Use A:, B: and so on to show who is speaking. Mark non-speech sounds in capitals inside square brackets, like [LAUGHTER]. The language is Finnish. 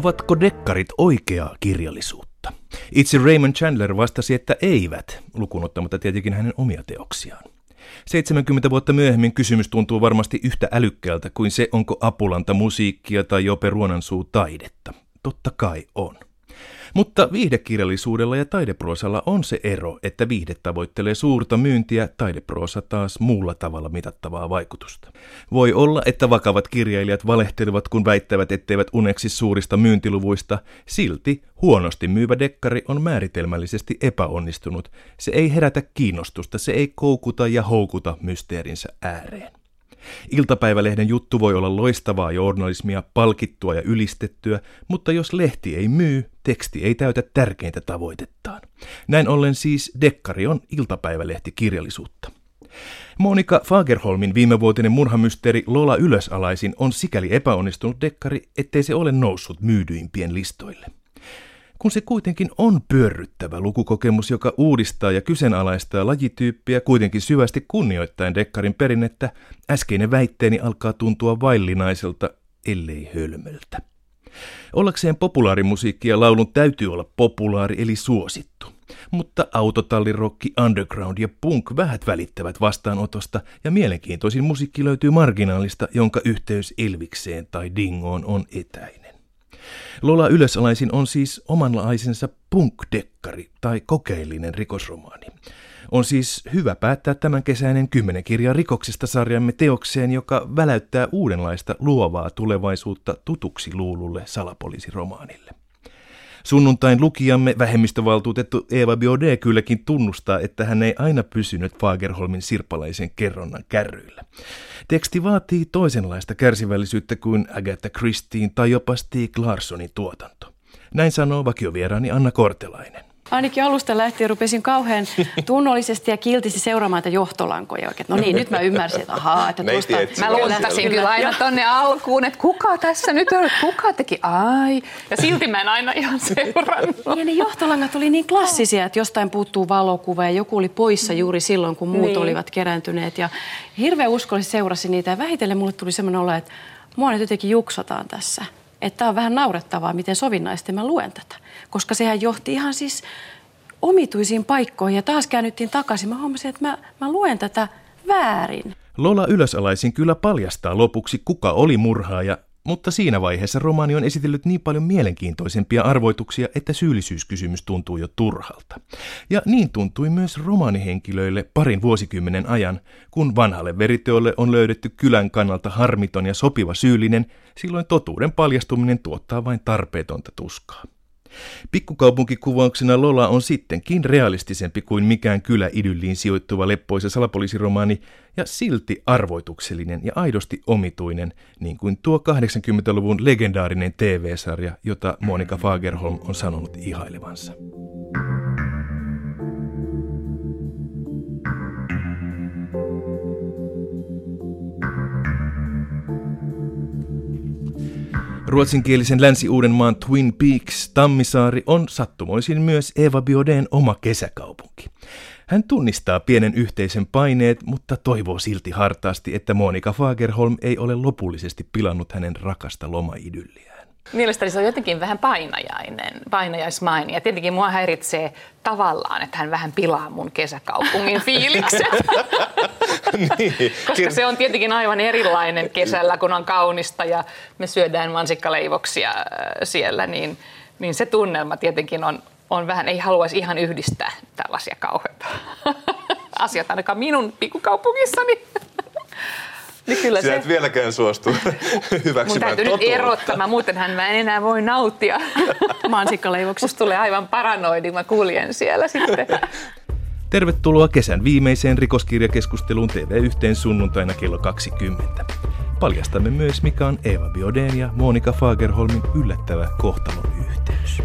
A: Ovatko dekkarit oikeaa kirjallisuutta? Itse Raymond Chandler vastasi, että eivät, lukunottamatta tietenkin hänen omia teoksiaan. 70 vuotta myöhemmin kysymys tuntuu varmasti yhtä älykkäältä kuin se, onko apulanta musiikkia tai jope ruonansuu taidetta. Totta kai on. Mutta viihdekirjallisuudella ja taideproosalla on se ero, että viihde tavoittelee suurta myyntiä, taideproosa taas muulla tavalla mitattavaa vaikutusta. Voi olla, että vakavat kirjailijat valehtelevat, kun väittävät, etteivät uneksi suurista myyntiluvuista, silti huonosti myyvä dekkari on määritelmällisesti epäonnistunut. Se ei herätä kiinnostusta, se ei koukuta ja houkuta mysteerinsä ääreen. Iltapäivälehden juttu voi olla loistavaa journalismia, palkittua ja ylistettyä, mutta jos lehti ei myy, teksti ei täytä tärkeintä tavoitettaan. Näin ollen siis Dekkari on iltapäivälehti kirjallisuutta. Monika Fagerholmin viimevuotinen murhamysteeri Lola ylösalaisin on sikäli epäonnistunut dekkari, ettei se ole noussut myydyimpien listoille kun se kuitenkin on pyörryttävä lukukokemus, joka uudistaa ja kyseenalaistaa lajityyppiä kuitenkin syvästi kunnioittaen dekkarin perinnettä, äskeinen väitteeni alkaa tuntua vaillinaiselta, ellei hölmöltä. Ollakseen populaarimusiikki ja laulun täytyy olla populaari eli suosittu. Mutta autotallirokki, underground ja punk vähät välittävät vastaanotosta ja mielenkiintoisin musiikki löytyy marginaalista, jonka yhteys Elvikseen tai Dingoon on etäinen. Lola Ylösalaisin on siis omanlaisensa punkdekkari tai kokeellinen rikosromaani. On siis hyvä päättää tämän kesäinen kymmenen kirjaa rikoksista sarjamme teokseen, joka väläyttää uudenlaista luovaa tulevaisuutta tutuksi luululle salapoliisiromaanille. Sunnuntain lukijamme vähemmistövaltuutettu Eva Biode kylläkin tunnustaa, että hän ei aina pysynyt Fagerholmin sirpalaisen kerronnan kärryillä. Teksti vaatii toisenlaista kärsivällisyyttä kuin Agatha Christiein tai jopa Stieg Larssonin tuotanto. Näin sanoo vakiovieraani Anna Kortelainen
B: ainakin alusta lähtien rupesin kauhean [LAUGHS] tunnollisesti ja kiltisti seuraamaan tätä johtolankoja oikein. No niin, nyt mä ymmärsin, että ahaa, että tuosta...
C: Mä luottasin kyllä aina tonne alkuun, että kuka tässä nyt on, kuka teki, ai. Ja silti mä en aina ihan seurannut.
B: Ja ne johtolangat oli niin klassisia, että jostain puuttuu valokuva ja joku oli poissa juuri silloin, kun muut niin. olivat kerääntyneet. Ja hirveän uskollisesti seurasin niitä ja vähitellen mulle tuli semmoinen olo, että mua nyt jotenkin juksataan tässä että on vähän naurettavaa, miten sovinnaisesti mä luen tätä. Koska sehän johti ihan siis omituisiin paikkoihin ja taas käännyttiin takaisin. Mä huomasin, että mä, mä luen tätä väärin.
A: Lola ylösalaisin kyllä paljastaa lopuksi, kuka oli murhaaja mutta siinä vaiheessa romaani on esitellyt niin paljon mielenkiintoisempia arvoituksia, että syyllisyyskysymys tuntuu jo turhalta. Ja niin tuntui myös romaanihenkilöille parin vuosikymmenen ajan, kun vanhalle veriteolle on löydetty kylän kannalta harmiton ja sopiva syyllinen, silloin totuuden paljastuminen tuottaa vain tarpeetonta tuskaa. Pikkukaupunkikuvauksena Lola on sittenkin realistisempi kuin mikään kylä idylliin sijoittuva leppoisa salapoliisiromaani ja silti arvoituksellinen ja aidosti omituinen, niin kuin tuo 80-luvun legendaarinen TV-sarja, jota Monika Fagerholm on sanonut ihailevansa. Ruotsinkielisen Länsi-Uudenmaan Twin Peaks Tammisaari on sattumoisin myös Eva Bioden oma kesäkaupunki. Hän tunnistaa pienen yhteisön paineet, mutta toivoo silti hartaasti, että Monika Fagerholm ei ole lopullisesti pilannut hänen rakasta lomaidylliä.
C: Mielestäni se on jotenkin vähän painajainen, painajaismainen. Ja tietenkin mua häiritsee tavallaan, että hän vähän pilaa mun kesäkaupungin fiilikset. [LAUGHS] [LAUGHS] niin. Koska se on tietenkin aivan erilainen kesällä, kun on kaunista ja me syödään mansikkaleivoksia äh, siellä. Niin, niin se tunnelma tietenkin on, on vähän, ei haluaisi ihan yhdistää tällaisia kauheita [LAUGHS] asioita ainakaan minun pikkukaupungissani. [LAUGHS]
D: Niin kyllä Sinä se... et vieläkään suostu hyväksymään Mun täytyy
C: nyt erottaa, muutenhan mä en enää voi nauttia mansikkaleivoksesta. tulee aivan paranoidi, mä kuljen siellä sitten.
A: Tervetuloa kesän viimeiseen rikoskirjakeskusteluun TV1 sunnuntaina kello 20. Paljastamme myös, mikä on Eva Bioden ja Monika Fagerholmin yllättävä kohtalon yhteys.